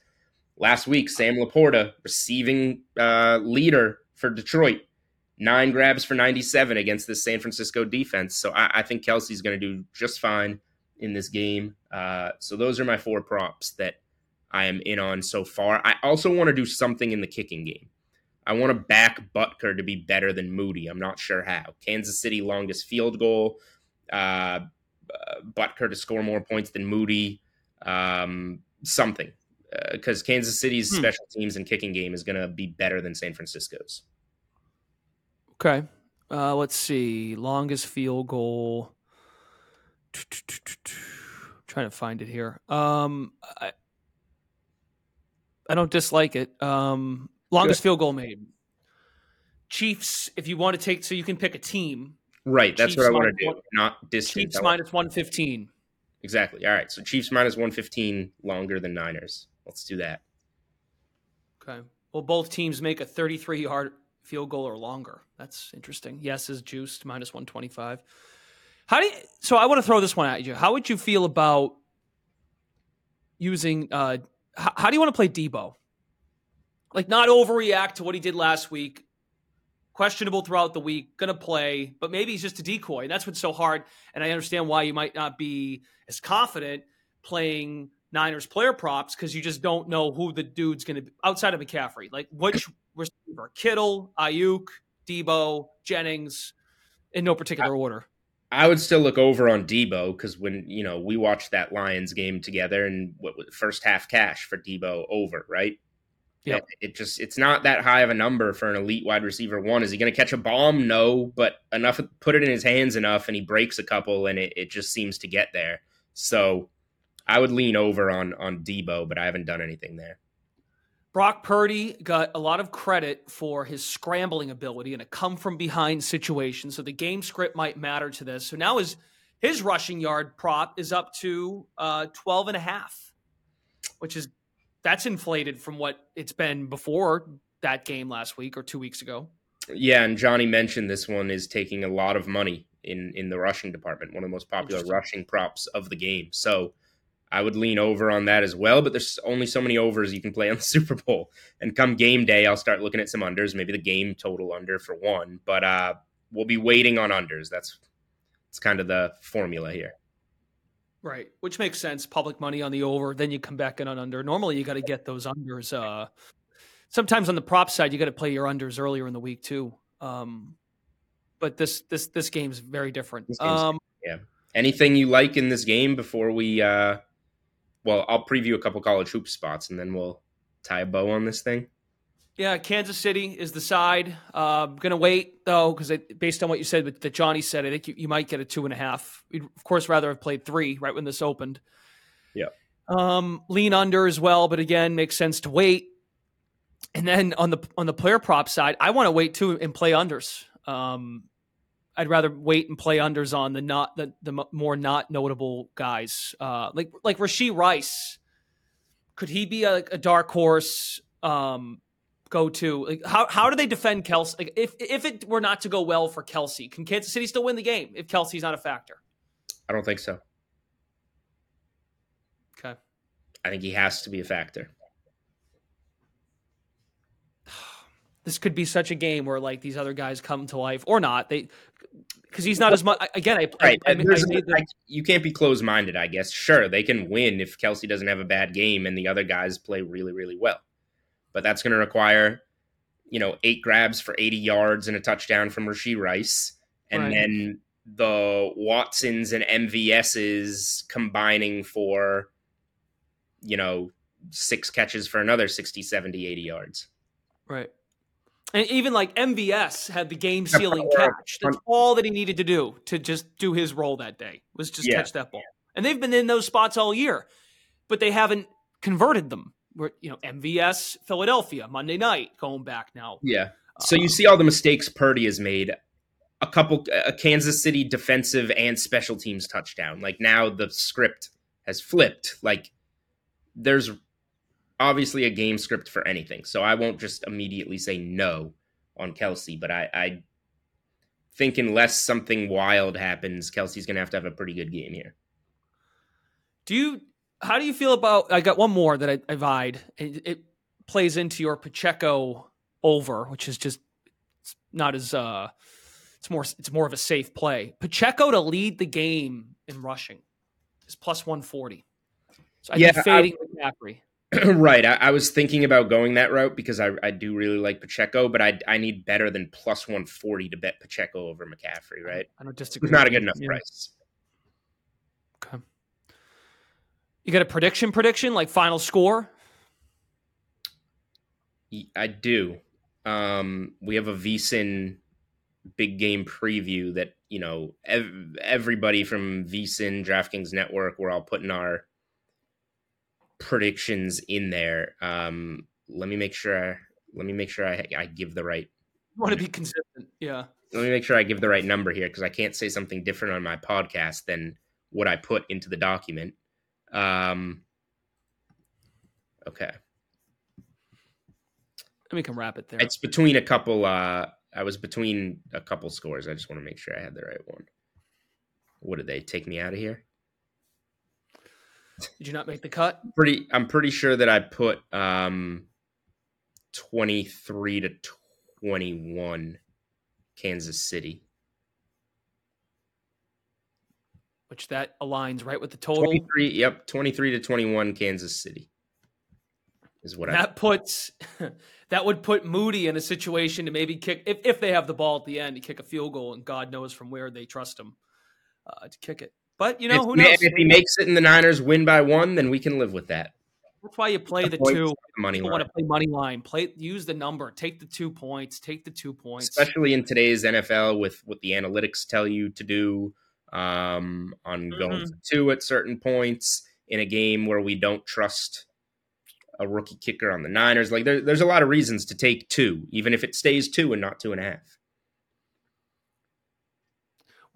last week, Sam LaPorta, receiving uh, leader for Detroit, nine grabs for 97 against the San Francisco defense. So I, I think Kelce's going to do just fine in this game. Uh, so those are my four props that I am in on so far. I also want to do something in the kicking game. I want to back Butker to be better than Moody. I'm not sure how. Kansas City longest field goal. Uh, Butker to score more points than Moody. Um, something because uh, Kansas City's hmm. special teams and kicking game is going to be better than San Francisco's. Okay. Uh, let's see. Longest field goal. trying to find it here. Um, I, I don't dislike it. Um, longest Good. field goal made. Chiefs, if you want to take, so you can pick a team. Right. That's Chiefs what I want to do. One, not distance. Chiefs minus 115. Exactly. All right. So Chiefs minus 115 longer than Niners. Let's do that. Okay. Well, both teams make a 33 yard field goal or longer. That's interesting. Yes is juiced minus 125. How do you, so I want to throw this one at you. How would you feel about using uh how, how do you want to play Deebo? Like not overreact to what he did last week. Questionable throughout the week, gonna play, but maybe he's just a decoy. And that's what's so hard. And I understand why you might not be as confident playing Niners player props because you just don't know who the dude's going to be outside of McCaffrey. Like which receiver, Kittle, Aiyuk, Deebo, Jennings, in no particular order. I would still look over on Deebo because when you know we watched that Lions game together and what was first half cash for Deebo over, right? Yeah, it just it's not that high of a number for an elite wide receiver. One is he going to catch a bomb? No, but enough put it in his hands enough, and he breaks a couple, and it, it just seems to get there. So I would lean over on on Deebo, but I haven't done anything there. Brock Purdy got a lot of credit for his scrambling ability in a come from behind situation. So the game script might matter to this. So now his his rushing yard prop is up to uh, 12 and a half, which is that's inflated from what it's been before that game last week or two weeks ago. Yeah, and Johnny mentioned this one is taking a lot of money in in the rushing department, one of the most popular rushing props of the game. So I would lean over on that as well, but there's only so many overs you can play on the Super Bowl. And come game day, I'll start looking at some unders, maybe the game total under for one. But uh, we'll be waiting on unders. That's that's kind of the formula here. Right, which makes sense. Public money on the over, then you come back in on under. Normally, you got to get those unders. Uh, sometimes on the prop side, you got to play your unders earlier in the week too. Um, but this this this game's very different. Um, yeah. Anything you like in this game before we uh, well, I'll preview a couple college hoop spots and then we'll tie a bow on this thing. Yeah, Kansas City is the side. Uh, I'm gonna wait though because based on what you said that Johnny said, I think you, you, might get a two and a half. We'd of course rather have played three right when this opened. Yeah. Um, lean under as well, but again, makes sense to wait. And then on the on the player prop side, I want to wait too and play unders. Um, I'd rather wait and play unders on the not the, the more not notable guys. Uh, like like Rashee Rice, could he be a, a dark horse? Um, go to like how how do they defend Kelce? Like if if it were not to go well for Kelce, can Kansas City still win the game if Kelce's not a factor? I don't think so. Okay. I think he has to be a factor. This could be such a game where like these other guys come to life or not. They because he's not as much. Again, I, right. I, I, I you can't be closed minded. I guess sure they can win if Kelce doesn't have a bad game and the other guys play really really well, but that's going to require you know eight grabs for eighty yards and a touchdown from Rashee Rice, and right. then the Watsons and MVSs combining for you know six catches for another 60 70 80 yards right and even like MVS had the game sealing catch. That's all that he needed to do to just do his role that day was just yeah. catch that ball. And they've been in those spots all year, but they haven't converted them. Where you know MVS Philadelphia Monday night going back now. Yeah. Uh, so you see all the mistakes Purdy has made. A couple, a Kansas City defensive and special teams touchdown. Like now the script has flipped. Like there's obviously a game script for anything. So I won't just immediately say no on Kelce, but I, I think unless something wild happens, Kelce's going to have to have a pretty good game here. Do you how do you feel about? I got one more that I, I vied. It, it plays into your Pacheco over, which is just not as uh, it's more it's more of a safe play. Pacheco to lead the game in rushing is plus one forty. So I Yeah, think fading McCaffrey. right. I, I was thinking about going that route because I, I do really like Pacheco, but I I need better than plus one forty to bet Pacheco over McCaffrey. Right? I don't disagree. It's not a good enough Yeah. price. Okay. You got a prediction? Prediction like final score? I do. Um, we have a VSIN big game preview that you know ev- everybody from VSIN, DraftKings Network, we're all putting our predictions in there. Um, let me make sure. Let me make sure I, I give the right. You want to be consistent? Yeah. Let me make sure I give the right number here because I can't say something different on my podcast than what I put into the document. Um, okay. And we can wrap it there. It's between a couple. Uh, I was between a couple scores. I just want to make sure I had the right one. What did they take me out of here? Did you not make the cut? Pretty. I'm pretty sure that I put um, twenty three to twenty one, Kansas City. Which that aligns right with the total. Twenty three. Yep, twenty three to twenty one, Kansas City. Is what I. That puts that would put Moody in a situation to maybe kick if, if they have the ball at the end to kick a field goal, and God knows from where they trust him uh, to kick it. But you know if, who knows? if he makes it and the Niners win by one, then we can live with that. That's why you play the Points, two. money People line. want to play money line. Play use the number. Take the two points. Take the two points. especially in today's NFL with what the analytics tell you to do um, on going Mhm. for two at certain points in a game where we don't trust a rookie kicker on the Niners. Like there, there's a lot of reasons to take two, even if it stays two and not two and a half.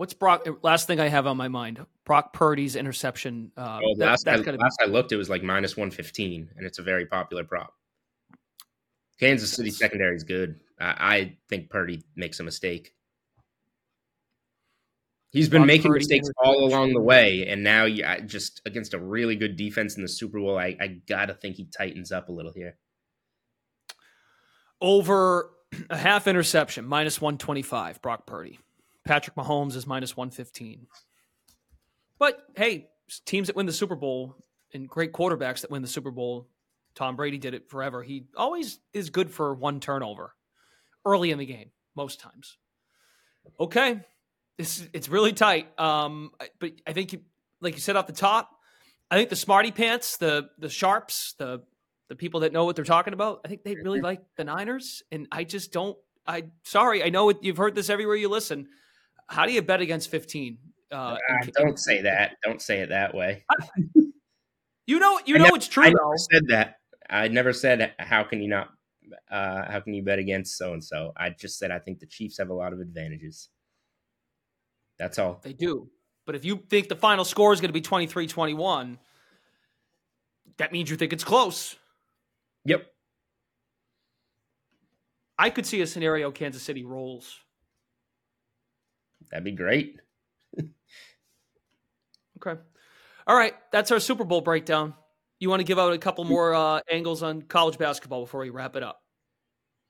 What's Brock? Last thing I have on my mind: Brock Purdy's interception. Uh, Well, that- last, I, last I looked, it was like minus one fifteen, and it's a very popular prop. Kansas City secondary is good. I, I think Purdy makes a mistake. He's been Brock making Purdy mistakes all along the way, and now you, I just against a really good defense in the Super Bowl, I, I gotta think he tightens up a little here. over a half interception, minus 125, Brock Purdy. Patrick Mahomes is minus 115. But hey, teams that win the Super Bowl and great quarterbacks that win the Super Bowl, Tom Brady did it forever. He always is good for one turnover early in the game, most times. Okay. This it's really tight. Um, but I think you like you said off the top, I think the smarty pants, the the sharps, the the people that know what they're talking about, I think they really like the Niners. And I just don't. I sorry, I know it, you've heard this everywhere you listen. How do you bet against 15? Uh, in- don't say that. Don't say it that way. you know, you I know never- it's true I though. never said that. I never said how can you not uh, how can you bet against so and so. I just said I think the Chiefs have a lot of advantages. That's all. They do. But if you think the final score is going to be 23 21, that means you think it's close. Yep. I could see a scenario Kansas City rolls. That'd be great. Okay. All right. That's our Super Bowl breakdown. You want to give out a couple more uh, angles on college basketball before we wrap it up?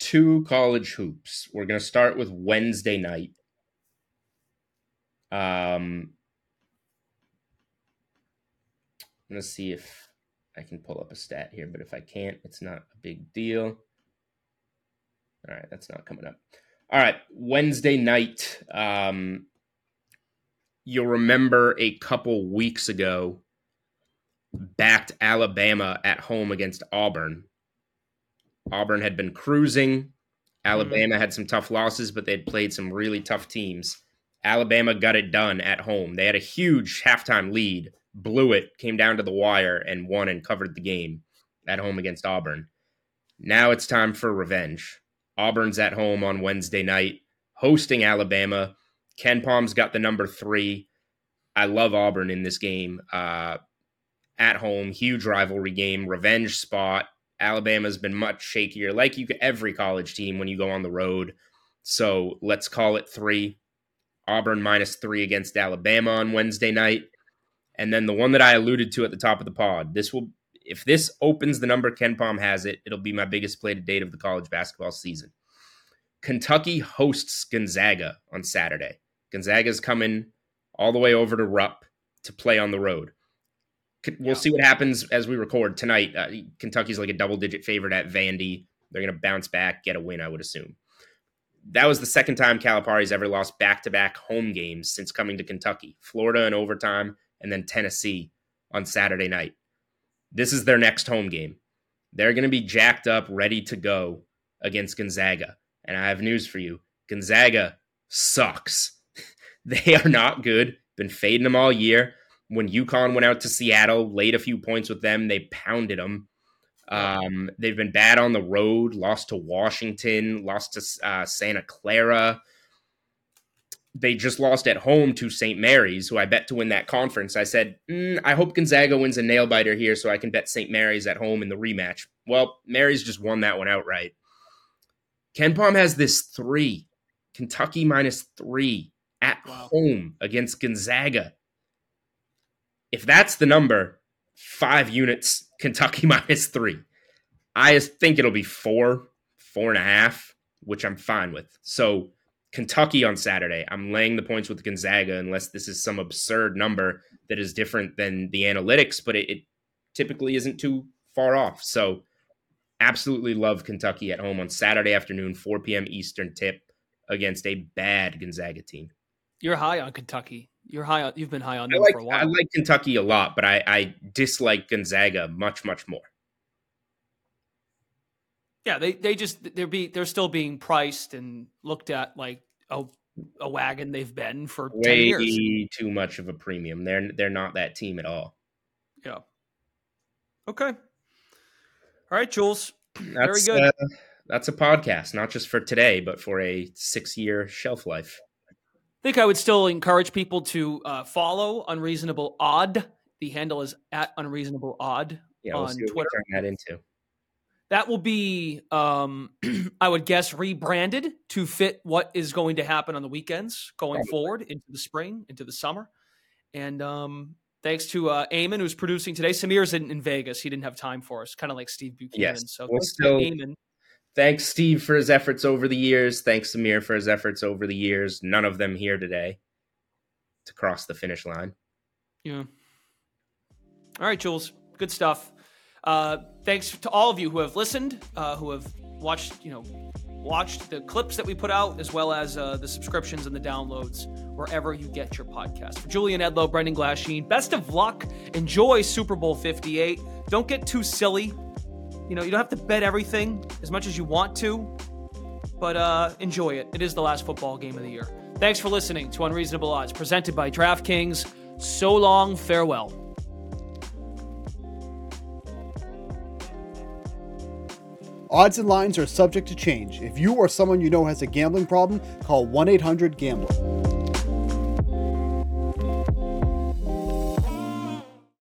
Two college hoops. We're gonna start with Wednesday night. Um, I'm gonna see if I can pull up a stat here, but if I can't, it's not a big deal. All right, that's not coming up. All right, Wednesday night. Um, you'll remember a couple weeks ago, backed Alabama at home against Auburn. Auburn had been cruising. Alabama had some tough losses, but they'd played some really tough teams. Alabama got it done at home. They had a huge halftime lead, blew it, came down to the wire, and won and covered the game at home against Auburn. Now it's time for revenge. Auburn's at home on Wednesday night, hosting Alabama. KenPom's got the number three. I love Auburn in this game. Uh, at home, huge rivalry game, revenge spot. Alabama's been much shakier, like you every college team when you go on the road. So let's call it three. Auburn minus three against Alabama on Wednesday night. And then the one that I alluded to at the top of the pod, this will if this opens the number KenPom has it, it'll be my biggest play to date of the college basketball season. Kentucky hosts Gonzaga on Saturday. Gonzaga's coming all the way over to Rupp to play on the road. We'll yeah. see what happens as we record tonight. Uh, Kentucky's like a double digit favorite at Vandy. They're going to bounce back, get a win, I would assume. That was the second time Calipari's ever lost back to back home games since coming to Kentucky Florida in overtime, and then Tennessee on Saturday night. This is their next home game. They're going to be jacked up, ready to go against Gonzaga. And I have news for you Gonzaga sucks. they are not good. Been fading them all year. When UConn went out to Seattle, laid a few points with them, they pounded them. Um, they've been bad on the road, lost to Washington, lost to uh, Santa Clara. They just lost at home to St. Mary's, who I bet to win that conference. I said, mm, I hope Gonzaga wins a nail biter here so I can bet St. Mary's at home in the rematch. Well, Mary's just won that one outright. KenPom has this three, Kentucky minus three at wow. home against Gonzaga. If that's the number, five units, Kentucky minus three. I think it'll be four, four and a half, which I'm fine with. So Kentucky on Saturday, I'm laying the points with Gonzaga unless this is some absurd number that is different than the analytics, but it, it typically isn't too far off. So absolutely love Kentucky at home on Saturday afternoon, 4 p.m. Eastern tip against a bad Gonzaga team. You're high on Kentucky. You're high on. You've been high on them like, for a while. I like Kentucky a lot, but I, I dislike Gonzaga much, much more. Yeah, they they just they're be they're still being priced and looked at like a a wagon they've been for way 10 years. too much of a premium. They're they're not that team at all. Yeah. Okay. All right, Jules. That's, Very good. Uh, that's a podcast, not just for today, but for a six year shelf life. I think I would still encourage people to uh, follow Unreasonable Odd. The handle is at Unreasonable Odd yeah, we'll on Twitter. Turn that into. That will be, um, I would guess, rebranded to fit what is going to happen on the weekends going forward into the spring, into the summer. And um, thanks to uh, Eamon, who's producing today. Samir's in, in Vegas. He didn't have time for us, kind of like Steve Buchanan. Yes. So we'll still, Eamon Thanks, Steve, for his efforts over the years. Thanks, Samir, for his efforts over the years. None of them here today to cross the finish line. Yeah. All right, Jules. Good stuff. Uh, thanks to all of you who have listened, uh, who have watched, you know, watched the clips that we put out, as well as uh, the subscriptions and the downloads wherever you get your podcast. Julian Edlow, Brendan Glasheen, best of luck. Enjoy Super Bowl 58. Don't get too silly you know, you don't have to bet everything as much as you want to, but uh, enjoy it. It is the last football game of the year. Thanks for listening to Unreasonable Odds, presented by DraftKings. So long, farewell. Odds and lines are subject to change. If you or someone you know has a gambling problem, call 1 800 GAMBLER.